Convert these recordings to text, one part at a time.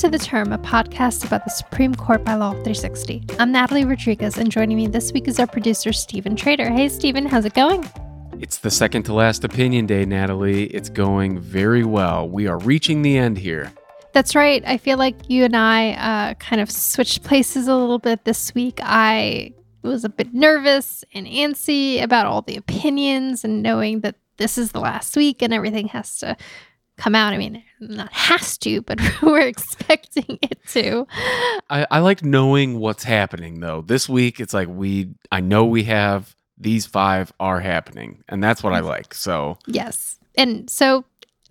To The Term, a podcast about the Supreme Court by Law 360. I'm Natalie Rodriguez, and joining me this week is our producer, Stephen Trader. Hey, Stephen, how's it going? It's the second to last opinion day, Natalie. It's going very well. We are reaching the end here. That's right. I feel like you and I uh, kind of switched places a little bit this week. I was a bit nervous and antsy about all the opinions and knowing that this is the last week and everything has to come out. I mean, not has to, but we're expecting it to. I, I like knowing what's happening though. This week, it's like we, I know we have these five are happening, and that's what I like. So, yes. And so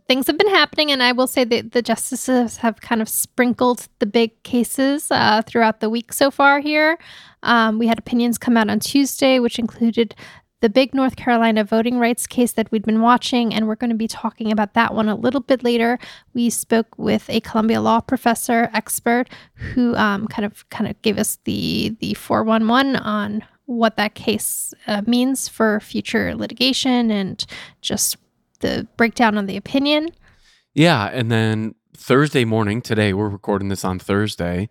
things have been happening, and I will say that the justices have kind of sprinkled the big cases uh, throughout the week so far here. Um, we had opinions come out on Tuesday, which included the big North Carolina voting rights case that we'd been watching, and we're going to be talking about that one a little bit later. We spoke with a Columbia law professor expert who um, kind of kind of gave us the the four one one on what that case uh, means for future litigation and just the breakdown on the opinion. Yeah, and then Thursday morning today, we're recording this on Thursday.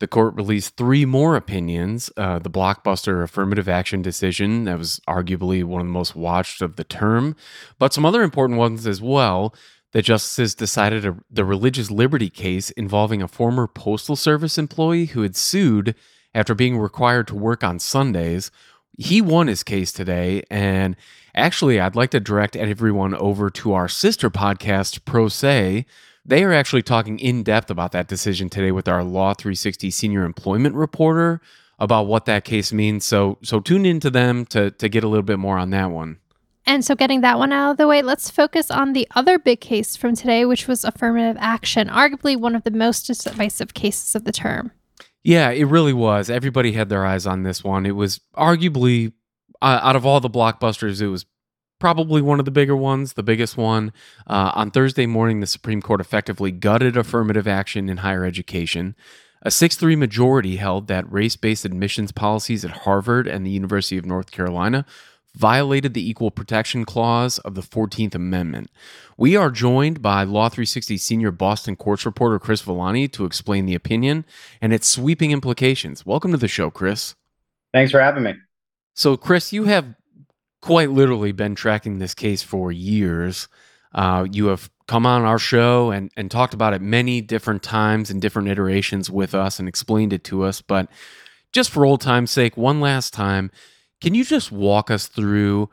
The court released three more opinions. Uh, the blockbuster affirmative action decision, that was arguably one of the most watched of the term, but some other important ones as well. The justices decided a, the religious liberty case involving a former Postal Service employee who had sued after being required to work on Sundays. He won his case today. And actually, I'd like to direct everyone over to our sister podcast, Pro Se they are actually talking in depth about that decision today with our Law 360 senior employment reporter about what that case means. So so tune in to them to to get a little bit more on that one. And so, getting that one out of the way, let's focus on the other big case from today, which was affirmative action, arguably one of the most divisive cases of the term. Yeah, it really was. Everybody had their eyes on this one. It was arguably, uh, out of all the blockbusters, it was probably one of the bigger ones, the biggest one. Uh, on Thursday morning, the Supreme Court effectively gutted affirmative action in higher education. A 6 3 majority held that race based admissions policies at Harvard and the University of North Carolina violated the Equal Protection Clause of the 14th Amendment. We are joined by Law 360 senior Boston courts reporter Chris Villani to explain the opinion and its sweeping implications. Welcome to the show, Chris. Thanks for having me. So, Chris, you have quite literally been tracking this case for years. Uh, you have come on our show and, and talked about it many different times and different iterations with us and explained it to us. But just for old time's sake, one last time, can you just walk us through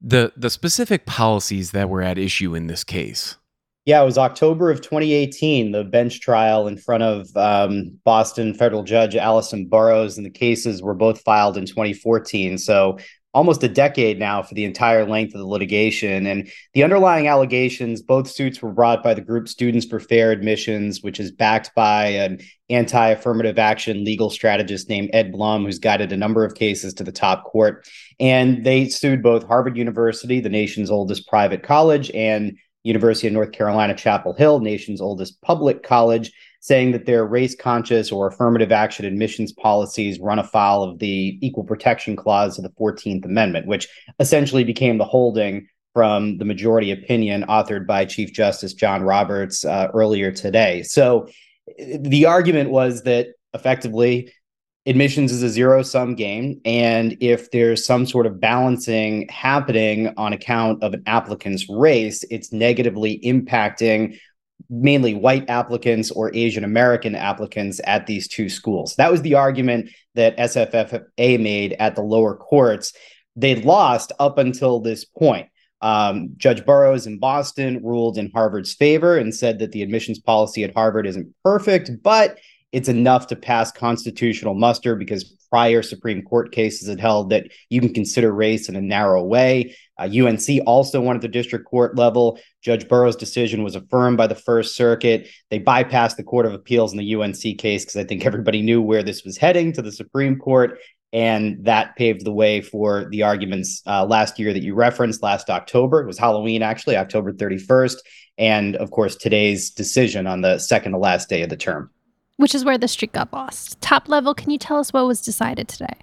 the the specific policies that were at issue in this case? Yeah, it was October of 2018, the bench trial in front of um, Boston federal judge Allison Burroughs, and the cases were both filed in 2014. So almost a decade now for the entire length of the litigation. And the underlying allegations, both suits were brought by the group Students for Fair Admissions, which is backed by an anti affirmative action legal strategist named Ed Blum, who's guided a number of cases to the top court. And they sued both Harvard University, the nation's oldest private college, and University of North Carolina, Chapel Hill, nation's oldest public college saying that their race conscious or affirmative action admissions policies run afoul of the Equal Protection Clause of the 14th Amendment, which essentially became the holding from the majority opinion authored by Chief Justice John Roberts uh, earlier today. So the argument was that effectively admissions is a zero sum game. And if there's some sort of balancing happening on account of an applicant's race, it's negatively impacting mainly white applicants or Asian American applicants at these two schools. That was the argument that SFFA made at the lower courts. They'd lost up until this point. Um, Judge Burroughs in Boston ruled in Harvard's favor and said that the admissions policy at Harvard isn't perfect, but it's enough to pass constitutional muster because prior Supreme Court cases had held that you can consider race in a narrow way. Uh, UNC also won at the district court level. Judge Burroughs' decision was affirmed by the First Circuit. They bypassed the Court of Appeals in the UNC case because I think everybody knew where this was heading to the Supreme Court. And that paved the way for the arguments uh, last year that you referenced last October. It was Halloween, actually, October 31st. And of course, today's decision on the second to last day of the term which is where the street got lost. Top level, can you tell us what was decided today?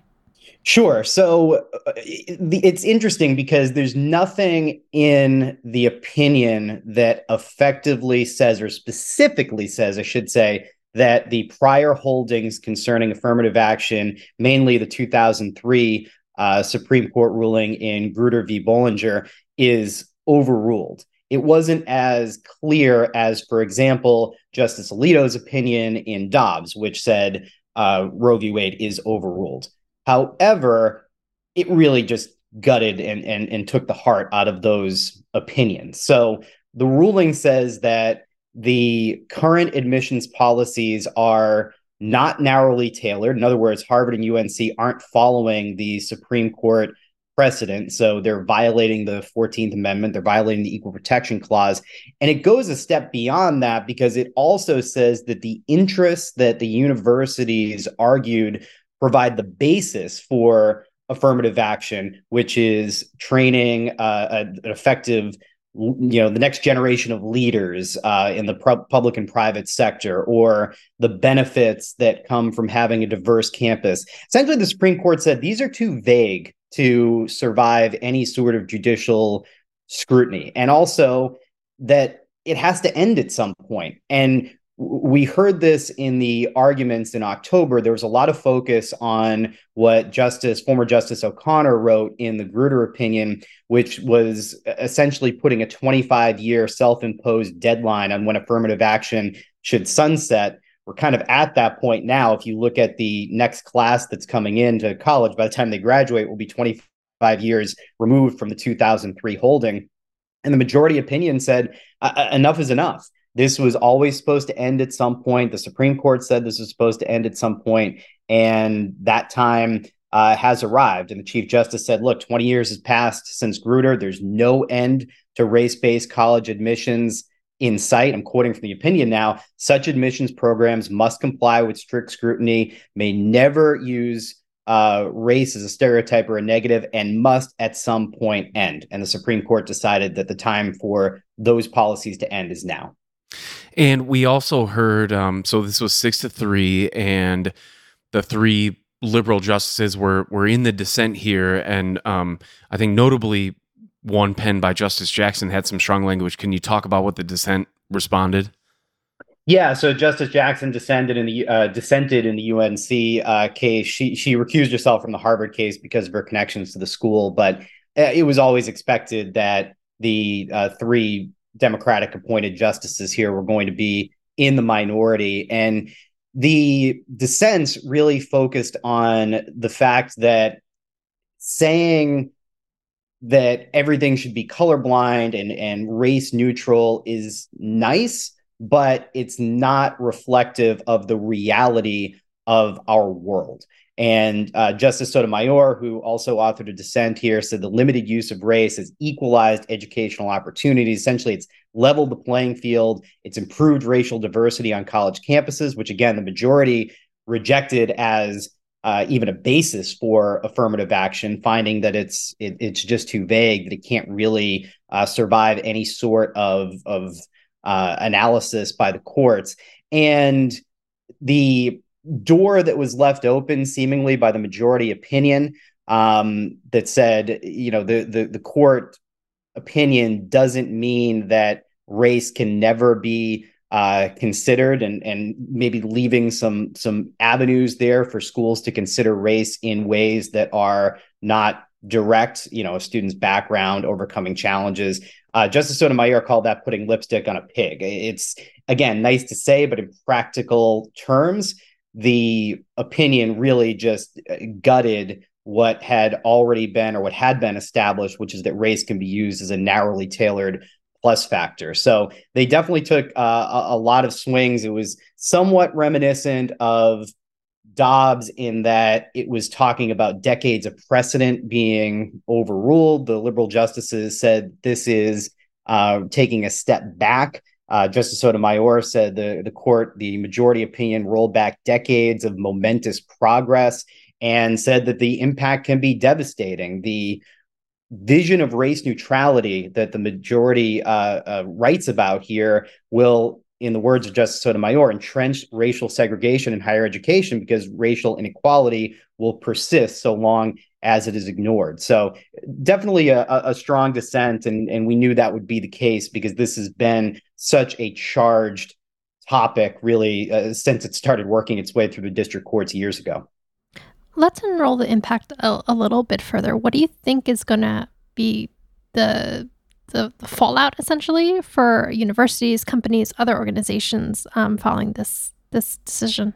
Sure. So uh, it's interesting because there's nothing in the opinion that effectively says, or specifically says, I should say, that the prior holdings concerning affirmative action, mainly the 2003 uh, Supreme Court ruling in Grutter v. Bollinger, is overruled. It wasn't as clear as, for example, Justice Alito's opinion in Dobbs, which said uh, Roe v. Wade is overruled. However, it really just gutted and, and, and took the heart out of those opinions. So the ruling says that the current admissions policies are not narrowly tailored. In other words, Harvard and UNC aren't following the Supreme Court precedent. So they're violating the 14th Amendment, they're violating the Equal Protection Clause. And it goes a step beyond that because it also says that the interests that the universities argued provide the basis for affirmative action, which is training uh, an effective you know the next generation of leaders uh, in the pro- public and private sector or the benefits that come from having a diverse campus essentially the supreme court said these are too vague to survive any sort of judicial scrutiny and also that it has to end at some point. and we heard this in the arguments in October. There was a lot of focus on what Justice, former Justice O'Connor wrote in the Grutter opinion, which was essentially putting a 25 year self imposed deadline on when affirmative action should sunset. We're kind of at that point now. If you look at the next class that's coming into college, by the time they graduate, will be 25 years removed from the 2003 holding. And the majority opinion said enough is enough this was always supposed to end at some point. The Supreme Court said this was supposed to end at some point, and that time uh, has arrived. And the Chief Justice said, look, 20 years has passed since Grutter. There's no end to race based college admissions in sight. I'm quoting from the opinion now. Such admissions programs must comply with strict scrutiny, may never use uh, race as a stereotype or a negative, and must at some point end. And the Supreme Court decided that the time for those policies to end is now. And we also heard, um, so this was six to three, and the three liberal justices were were in the dissent here, and um, I think notably one penned by Justice Jackson had some strong language. Can you talk about what the dissent responded? Yeah, so Justice Jackson dissented in the uh, dissented in the UNC uh, case. She she recused herself from the Harvard case because of her connections to the school, but uh, it was always expected that the uh, three Democratic appointed justices here were going to be in the minority. And the dissents really focused on the fact that saying that everything should be colorblind and, and race neutral is nice, but it's not reflective of the reality of our world. And uh, Justice Sotomayor, who also authored a dissent here, said the limited use of race has equalized educational opportunities. Essentially, it's leveled the playing field, it's improved racial diversity on college campuses, which again, the majority rejected as uh, even a basis for affirmative action, finding that it's it, it's just too vague that it can't really uh, survive any sort of of uh, analysis by the courts. And the door that was left open seemingly by the majority opinion um, that said, you know, the, the the court opinion doesn't mean that race can never be uh, considered, and and maybe leaving some some avenues there for schools to consider race in ways that are not direct, you know, a student's background, overcoming challenges. Uh, Justice Sotomayor called that putting lipstick on a pig. It's again nice to say, but in practical terms, the opinion really just uh, gutted what had already been or what had been established, which is that race can be used as a narrowly tailored plus factor. So they definitely took uh, a, a, lot of swings. It was somewhat reminiscent of Dobbs in that it was talking about decades of precedent being overruled. The liberal justices said this is uh, taking a step back uh, Justice Sotomayor said the, the court, the majority opinion, rolled back decades of momentous progress and said that the impact can be devastating. The vision of race neutrality that the majority uh, uh, writes about here will in the words of Justice Sotomayor, entrench racial segregation in higher education because racial inequality will persist so long as it is ignored. So definitely a, a strong dissent, and, and we knew that would be the case because this has been such a charged topic, really, uh, since it started working its way through the district courts years ago. Let's unroll the impact a, a little bit further. What do you think is going to be the, the, fallout essentially for universities, companies, other organizations um, following this this decision?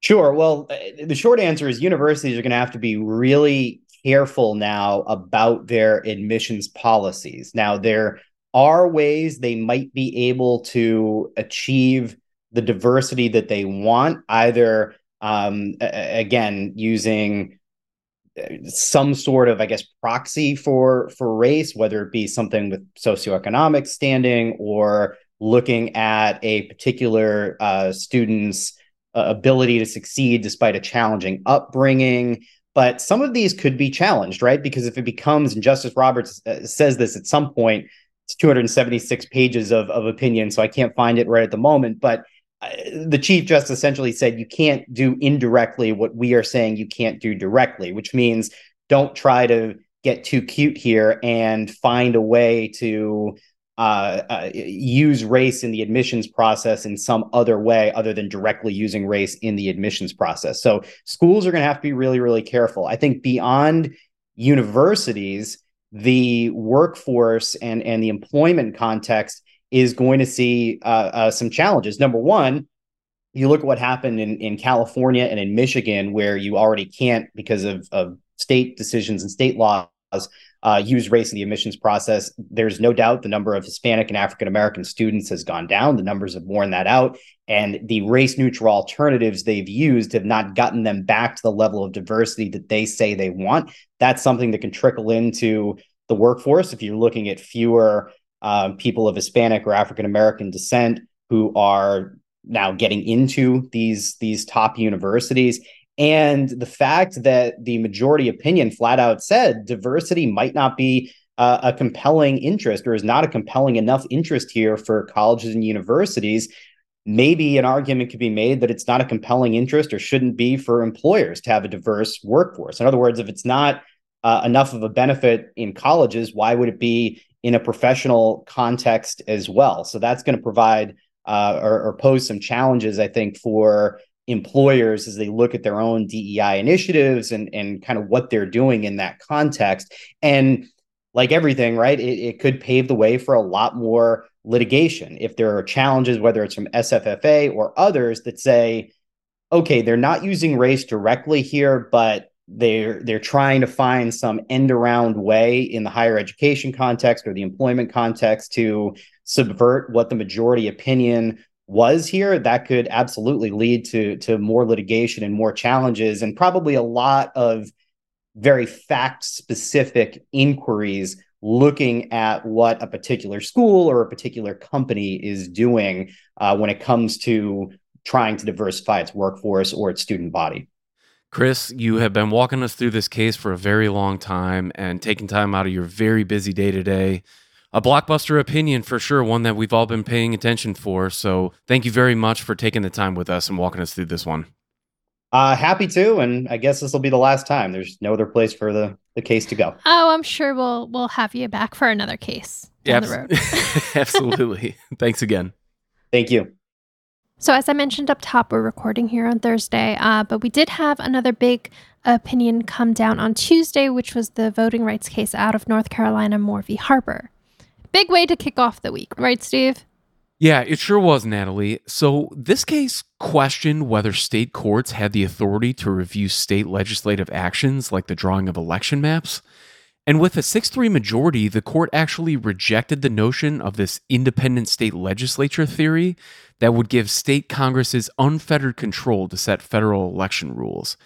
Sure. Well, uh, the short answer is universities are going to have to be really careful now about their admissions policies. Now, there are ways they might be able to achieve the diversity that they want, either um, again using uh, some sort of i guess proxy for for race whether it be something with socioeconomic standing or looking at a particular uh, student's uh, ability to succeed despite a challenging upbringing. But some of these could be challenged right? Because if it becomes and justice roberts uh, says this at some point it's 276 pages of, of opinion so i can't find it right at the moment but the chief just essentially said you can't do indirectly what we are saying you can't do directly, which means don't try to get too cute here and find a way to uh, uh, use race in the admissions process in some other way other than directly using race in the admissions process. So schools are going to have to be really, really careful. I think beyond universities, the workforce and and the employment context is going to see uh, uh, some challenges. Number one, you look at what happened in, in California and in Michigan, where you already can't, because of, of state decisions and state laws, uh, use race in the admissions process. There's no doubt the number of Hispanic and African American students has gone down. The numbers have borne that out. And the race neutral alternatives they've used have not gotten them back to the level of diversity that they say they want. That's something that can trickle into the workforce if you're looking at fewer um, people of Hispanic or African American descent who are now getting into these these top universities. And the fact that the majority opinion flat out said diversity might not be uh, a compelling interest or is not a compelling enough interest here for colleges and universities maybe an argument could be made that it's not a compelling interest or shouldn't be for employers to have a diverse workforce. In other words if it's not uh, enough of a benefit in colleges why would it be in a professional context as well. So that's going to provide uh, or, or, pose some challenges, I think, for employers as they look at their own DEI initiatives and and kind of what they're doing in that context. And like everything, right, it, it could pave the way for a lot more litigation if there are challenges, whether it's from SFFA or others that say, okay, they're not using race directly here, but they're they're trying to find some end around way in the higher education context or the employment context to subvert what the majority opinion was here. That could absolutely lead to to more litigation and more challenges and probably a lot of very fact specific inquiries looking at what a particular school or a particular company is doing uh, when it comes to trying to diversify its workforce or its student body Chris, you have been walking us through this case for a very long time and taking time out of your very busy day to day. A blockbuster opinion for sure, one that we've all been paying attention for. So thank you very much for taking the time with us and walking us through this one. Uh, happy to, and I guess this will be the last time. There's no other place for the, the case to go. Oh, I'm sure we'll we'll have you back for another case down the road. Absolutely. Thanks again. Thank you. So, as I mentioned up top, we're recording here on Thursday, uh, but we did have another big opinion come down on Tuesday, which was the voting rights case out of North Carolina, v. Harper. Big way to kick off the week, right, Steve? Yeah, it sure was, Natalie. So, this case questioned whether state courts had the authority to review state legislative actions like the drawing of election maps. And with a 6 3 majority, the court actually rejected the notion of this independent state legislature theory that would give state Congresses unfettered control to set federal election rules.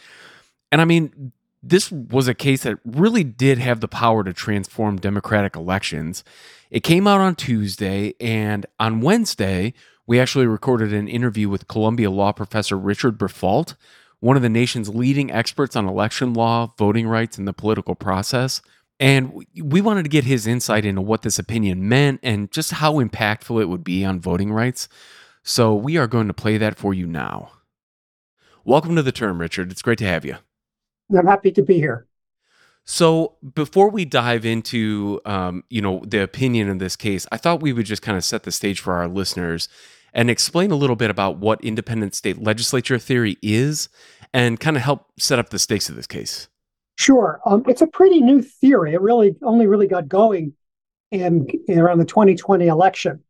And I mean, this was a case that really did have the power to transform democratic elections. It came out on Tuesday, and on Wednesday, we actually recorded an interview with Columbia law professor Richard Briffault, one of the nation's leading experts on election law, voting rights, and the political process. And we wanted to get his insight into what this opinion meant and just how impactful it would be on voting rights. So we are going to play that for you now. Welcome to the term, Richard. It's great to have you. I'm happy to be here. So before we dive into, um, you know, the opinion in this case, I thought we would just kind of set the stage for our listeners and explain a little bit about what independent state legislature theory is and kind of help set up the stakes of this case. Sure. Um, it's a pretty new theory. It really only really got going in, in around the 2020 election.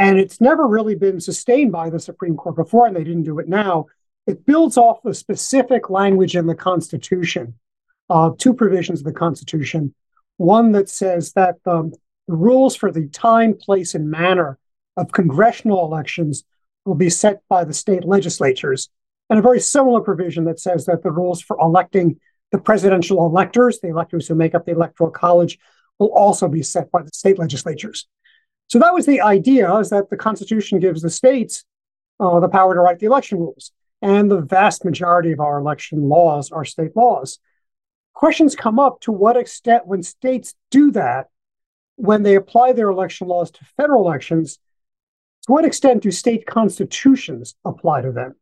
And it's never really been sustained by the Supreme Court before, and they didn't do it now. It builds off the specific language in the Constitution, uh, two provisions of the Constitution. One that says that um, the rules for the time, place, and manner of congressional elections will be set by the state legislatures, and a very similar provision that says that the rules for electing the presidential electors, the electors who make up the electoral college, will also be set by the state legislatures. So that was the idea: is that the Constitution gives the states uh, the power to write the election rules, and the vast majority of our election laws are state laws. Questions come up to what extent, when states do that, when they apply their election laws to federal elections, to what extent do state constitutions apply to them?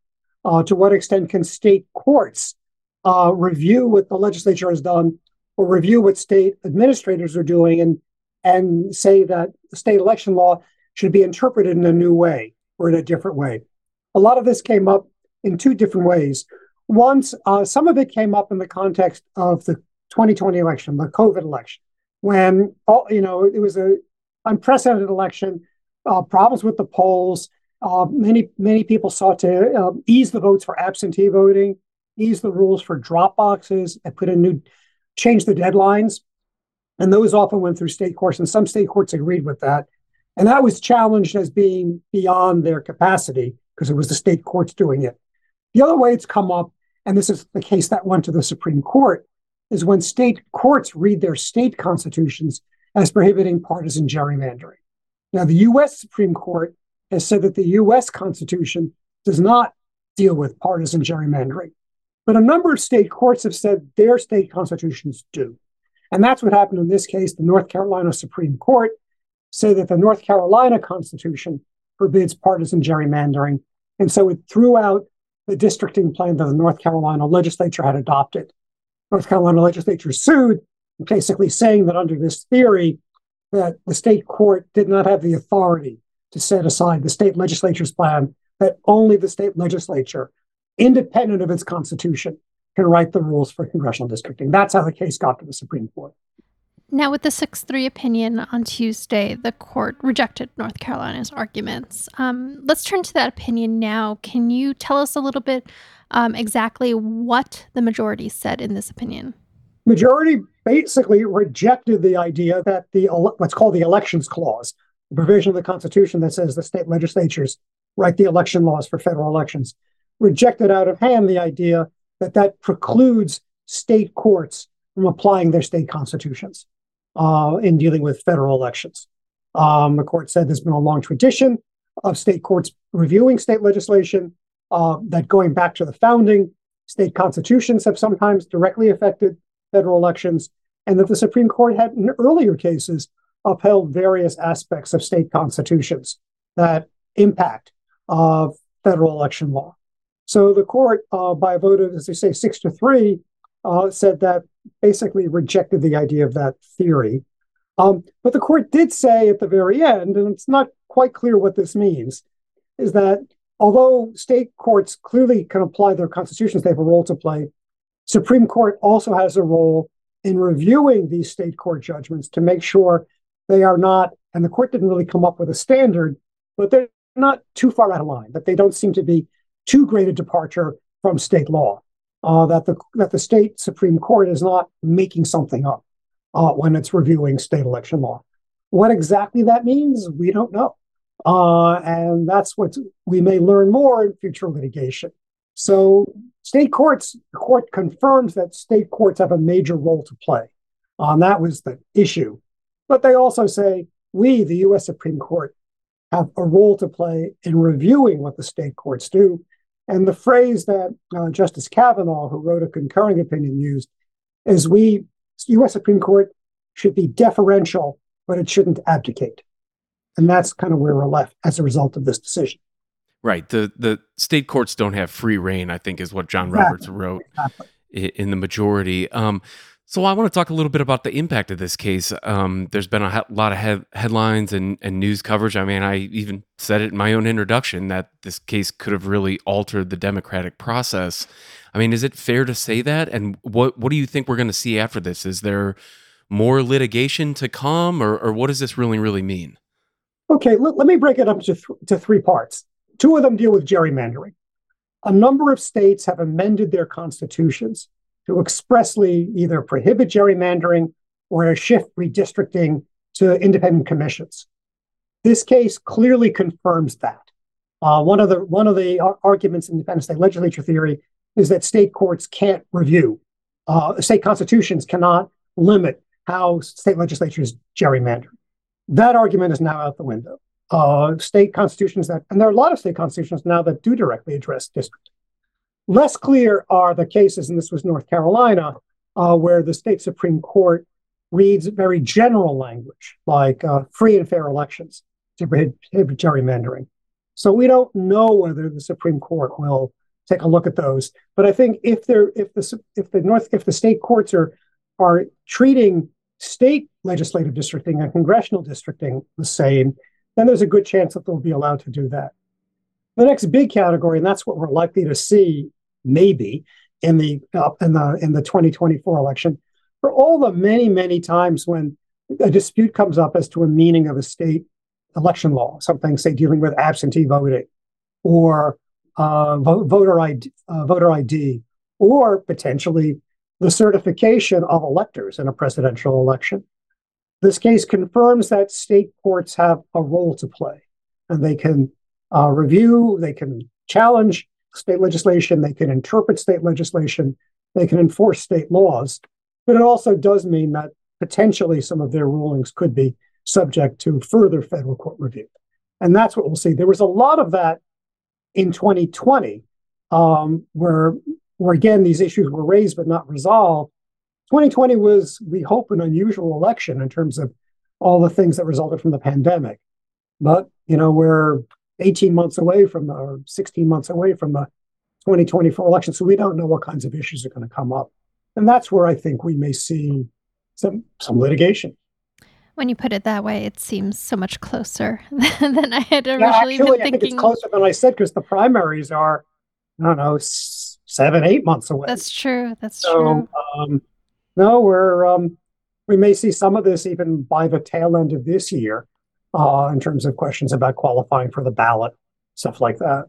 Uh, to what extent can state courts uh, review what the legislature has done or review what state administrators are doing and, and say that state election law should be interpreted in a new way or in a different way? A lot of this came up in two different ways. Once, uh, some of it came up in the context of the 2020 election, the COVID election, when all, you know it was a unprecedented election uh, problems with the polls. Uh, many many people sought to uh, ease the votes for absentee voting, ease the rules for drop boxes, and put in new, change the deadlines, and those often went through state courts, and some state courts agreed with that, and that was challenged as being beyond their capacity because it was the state courts doing it. The other way it's come up, and this is the case that went to the Supreme Court, is when state courts read their state constitutions as prohibiting partisan gerrymandering. Now, the US Supreme Court has said that the US Constitution does not deal with partisan gerrymandering. But a number of state courts have said their state constitutions do. And that's what happened in this case. The North Carolina Supreme Court said that the North Carolina Constitution forbids partisan gerrymandering. And so it threw out the districting plan that the North Carolina legislature had adopted. North Carolina legislature sued, basically saying that under this theory, that the state court did not have the authority to set aside the state legislature's plan, that only the state legislature, independent of its constitution, can write the rules for congressional districting. That's how the case got to the Supreme Court. Now, with the 6 3 opinion on Tuesday, the court rejected North Carolina's arguments. Um, let's turn to that opinion now. Can you tell us a little bit um, exactly what the majority said in this opinion? Majority basically rejected the idea that the what's called the elections clause, the provision of the Constitution that says the state legislatures write the election laws for federal elections, rejected out of hand the idea that that precludes state courts from applying their state constitutions uh, in dealing with federal elections. Um, the court said there's been a long tradition of state courts reviewing state legislation, uh, that going back to the founding, state constitutions have sometimes directly affected federal elections, and that the Supreme Court had in earlier cases upheld various aspects of state constitutions that impact uh, federal election law. So the court, uh, by a vote of, as they say, six to three, uh, said that basically rejected the idea of that theory. Um, but the court did say at the very end, and it's not quite clear what this means, is that although state courts clearly can apply their constitutions, they have a role to play. Supreme Court also has a role in reviewing these state court judgments to make sure they are not, and the court didn't really come up with a standard, but they're not too far out of line, that they don't seem to be too great a departure from state law, uh, that the that the state Supreme Court is not making something up uh, when it's reviewing state election law. What exactly that means, we don't know. Uh, and that's what we may learn more in future litigation. So state courts, the court confirms that state courts have a major role to play. Um, that was the issue. But they also say we, the US Supreme Court, have a role to play in reviewing what the state courts do. And the phrase that uh, Justice Kavanaugh, who wrote a concurring opinion, used is we, US Supreme Court, should be deferential, but it shouldn't abdicate. And that's kind of where we're left as a result of this decision. Right. The the state courts don't have free rein, I think is what John exactly. Roberts wrote exactly. in the majority. Um, so I want to talk a little bit about the impact of this case. Um, there's been a lot of he- headlines and, and news coverage. I mean, I even said it in my own introduction that this case could have really altered the democratic process. I mean, is it fair to say that? And what what do you think we're going to see after this? Is there more litigation to come, or, or what does this really really mean? Okay, let, let me break it up to, th- to three parts. Two of them deal with gerrymandering. A number of states have amended their constitutions to expressly either prohibit gerrymandering or shift redistricting to independent commissions. This case clearly confirms that. Uh, one of the one of the arguments in independent state legislature theory is that state courts can't review, uh, state constitutions cannot limit how state legislatures gerrymander. That argument is now out the window. Uh, state constitutions that, and there are a lot of state constitutions now that do directly address district. Less clear are the cases, and this was North Carolina, uh, where the state Supreme Court reads very general language like uh, free and fair elections to prohibit gerrymandering. So we don't know whether the Supreme Court will take a look at those. But I think if they're if the if the North if the state courts are are treating state legislative districting and congressional districting the same, then there's a good chance that they'll be allowed to do that. The next big category, and that's what we're likely to see maybe in the uh, in the in the 2024 election for all the many many times when a dispute comes up as to a meaning of a state election law something say dealing with absentee voting or uh, voter ID, uh, voter ID or potentially the certification of electors in a presidential election this case confirms that state courts have a role to play and they can uh, review they can challenge state legislation, they can interpret state legislation, they can enforce state laws. But it also does mean that potentially some of their rulings could be subject to further federal court review. And that's what we'll see. There was a lot of that in 2020, um, where, where again, these issues were raised but not resolved. 2020 was, we hope, an unusual election in terms of all the things that resulted from the pandemic. But, you know, we're 18 months away from the, or 16 months away from the 2024 election. So we don't know what kinds of issues are going to come up. And that's where I think we may see some, some litigation. When you put it that way, it seems so much closer than I had originally yeah, actually, been thinking. I think it's closer than I said because the primaries are, I don't know, seven, eight months away. That's true. That's so, true. Um, no, we're um, we may see some of this even by the tail end of this year uh, in terms of questions about qualifying for the ballot, stuff like that.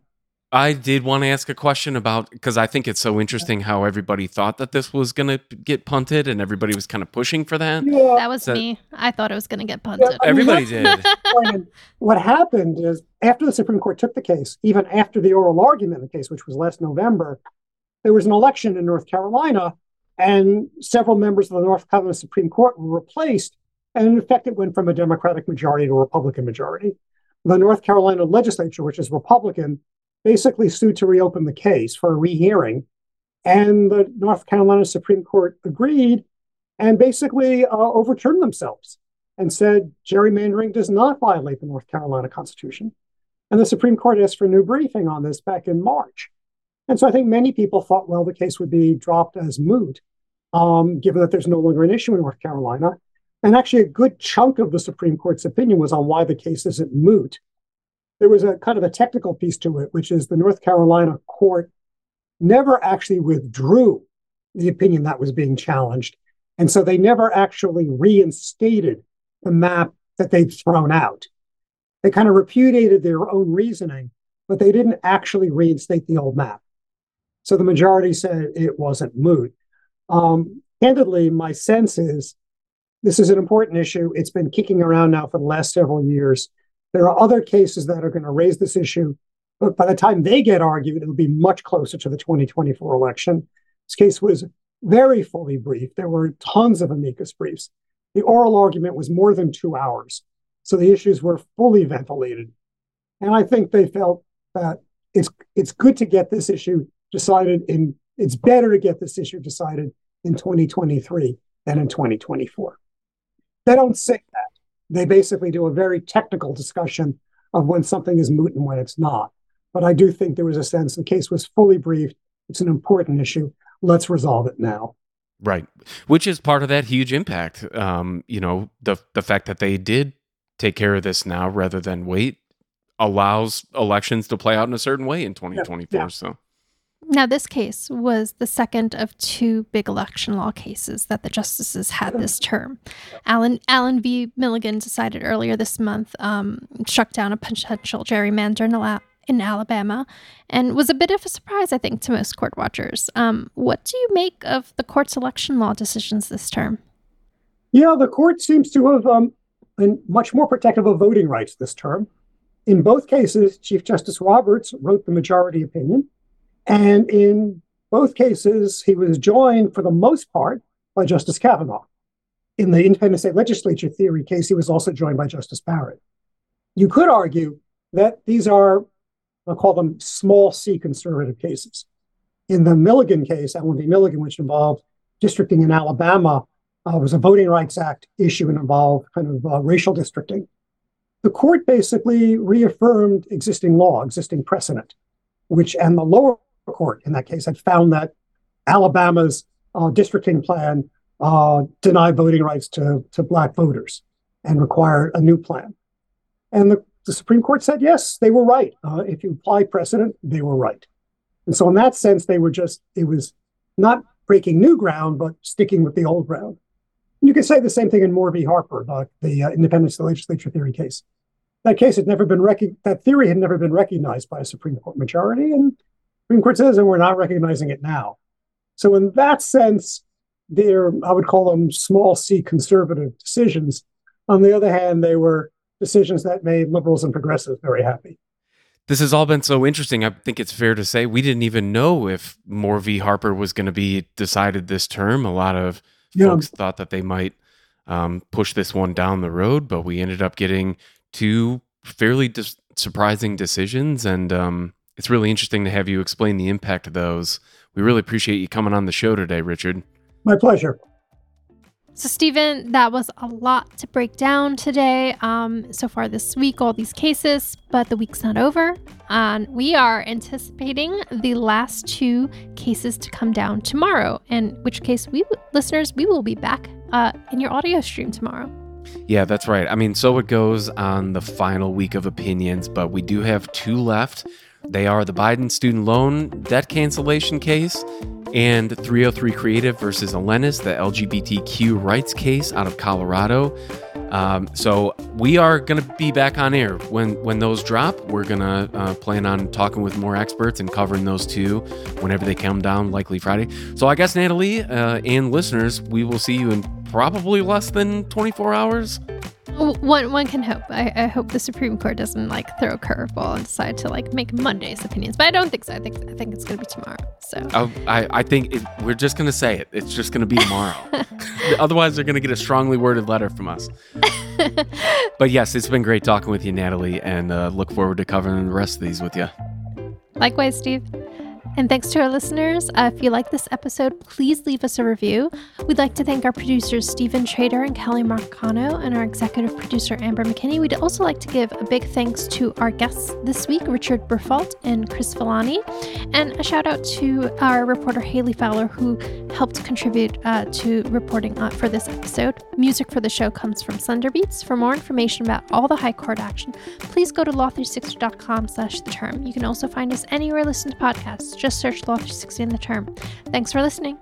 I did want to ask a question about because I think it's so interesting how everybody thought that this was going to get punted and everybody was kind of pushing for that. Yeah. That was me. I thought it was going to get punted. Yeah, everybody did. what happened is after the Supreme Court took the case, even after the oral argument in the case, which was last November, there was an election in North Carolina, and several members of the North Carolina Supreme Court were replaced and in effect, it went from a Democratic majority to a Republican majority. The North Carolina legislature, which is Republican, basically sued to reopen the case for a rehearing. And the North Carolina Supreme Court agreed and basically uh, overturned themselves and said gerrymandering does not violate the North Carolina Constitution. And the Supreme Court asked for a new briefing on this back in March. And so I think many people thought, well, the case would be dropped as moot, um, given that there's no longer an issue in North Carolina. And actually, a good chunk of the Supreme Court's opinion was on why the case isn't moot. There was a kind of a technical piece to it, which is the North Carolina court never actually withdrew the opinion that was being challenged. And so they never actually reinstated the map that they'd thrown out. They kind of repudiated their own reasoning, but they didn't actually reinstate the old map. So the majority said it wasn't moot. Um, candidly, my sense is this is an important issue. It's been kicking around now for the last several years. There are other cases that are going to raise this issue, but by the time they get argued, it'll be much closer to the 2024 election. This case was very fully briefed. There were tons of amicus briefs. The oral argument was more than two hours. So the issues were fully ventilated. And I think they felt that it's it's good to get this issue decided in it's better to get this issue decided in 2023 than in 2024. They don't say that. They basically do a very technical discussion of when something is moot and when it's not. But I do think there was a sense the case was fully briefed. It's an important issue. Let's resolve it now. Right, which is part of that huge impact. Um, you know, the the fact that they did take care of this now rather than wait allows elections to play out in a certain way in 2024. Yeah, yeah. So now, this case was the second of two big election law cases that the justices had this term. Alan, Allen v. Milligan decided earlier this month, um, struck down a potential gerrymander in, in, Alabama, and was a bit of a surprise, I think, to most court watchers. Um, what do you make of the court's election law decisions this term? Yeah, the court seems to have um, been much more protective of voting rights this term. In both cases, Chief Justice Roberts wrote the majority opinion. And in both cases, he was joined for the most part by Justice Kavanaugh. In the independent state legislature theory case, he was also joined by Justice Barrett. You could argue that these are, I'll call them small c conservative cases. In the Milligan case, Allen v. Milligan, which involved districting in Alabama, uh, was a Voting Rights Act issue and involved kind of uh, racial districting. The court basically reaffirmed existing law, existing precedent, which and the lower court in that case had found that Alabama's uh, districting plan uh, denied voting rights to, to Black voters and required a new plan. And the, the Supreme Court said, yes, they were right. Uh, if you apply precedent, they were right. And so, in that sense, they were just, it was not breaking new ground, but sticking with the old ground. And you could say the same thing in Moore v. Harper, the, the uh, independence legislature theory case. That case had never been rec- that theory had never been recognized by a Supreme Court majority, and Supreme Court says, and we're not recognizing it now. So in that sense, they're I would call them small c conservative decisions. On the other hand, they were decisions that made liberals and progressives very happy. This has all been so interesting. I think it's fair to say we didn't even know if Moore v. Harper was going to be decided this term. A lot of yeah. folks thought that they might um, push this one down the road, but we ended up getting two fairly dis- surprising decisions. And um, it's really interesting to have you explain the impact of those. We really appreciate you coming on the show today, Richard. My pleasure. So, Stephen, that was a lot to break down today. Um, so far this week, all these cases, but the week's not over. And we are anticipating the last two cases to come down tomorrow. In which case, we listeners, we will be back uh, in your audio stream tomorrow. Yeah, that's right. I mean, so it goes on the final week of opinions, but we do have two left. They are the Biden student loan debt cancellation case and 303 Creative versus Elenis, the LGBTQ rights case out of Colorado. Um, so we are going to be back on air when when those drop. We're going to uh, plan on talking with more experts and covering those two whenever they come down, likely Friday. So I guess Natalie uh, and listeners, we will see you in probably less than 24 hours. One one can hope. I, I, hope the Supreme Court doesn't like throw a curveball and decide to like make Monday's opinions, but I don't think so. I think I think it's going to be tomorrow. So oh, I I think it, we're just going to say it. It's just going to be tomorrow. Otherwise, they're going to get a strongly worded letter from us. but yes, it's been great talking with you, Natalie, and uh, look forward to covering the rest of these with you. Likewise, Steve. And thanks to our listeners. Uh, if you like this episode, please leave us a review. We'd like to thank our producers, Stephen Trader and Kelly Marcano, and our executive producer, Amber McKinney. We'd also like to give a big thanks to our guests this week, Richard Briffault and Chris Villani. And a shout out to our reporter, Haley Fowler, who helped contribute uh, to reporting uh, for this episode. Music for the show comes from Sunderbeats. For more information about all the high court action, please go to law360.com slash the term. You can also find us anywhere listen to podcasts. Just search Law 360 in the term. Thanks for listening.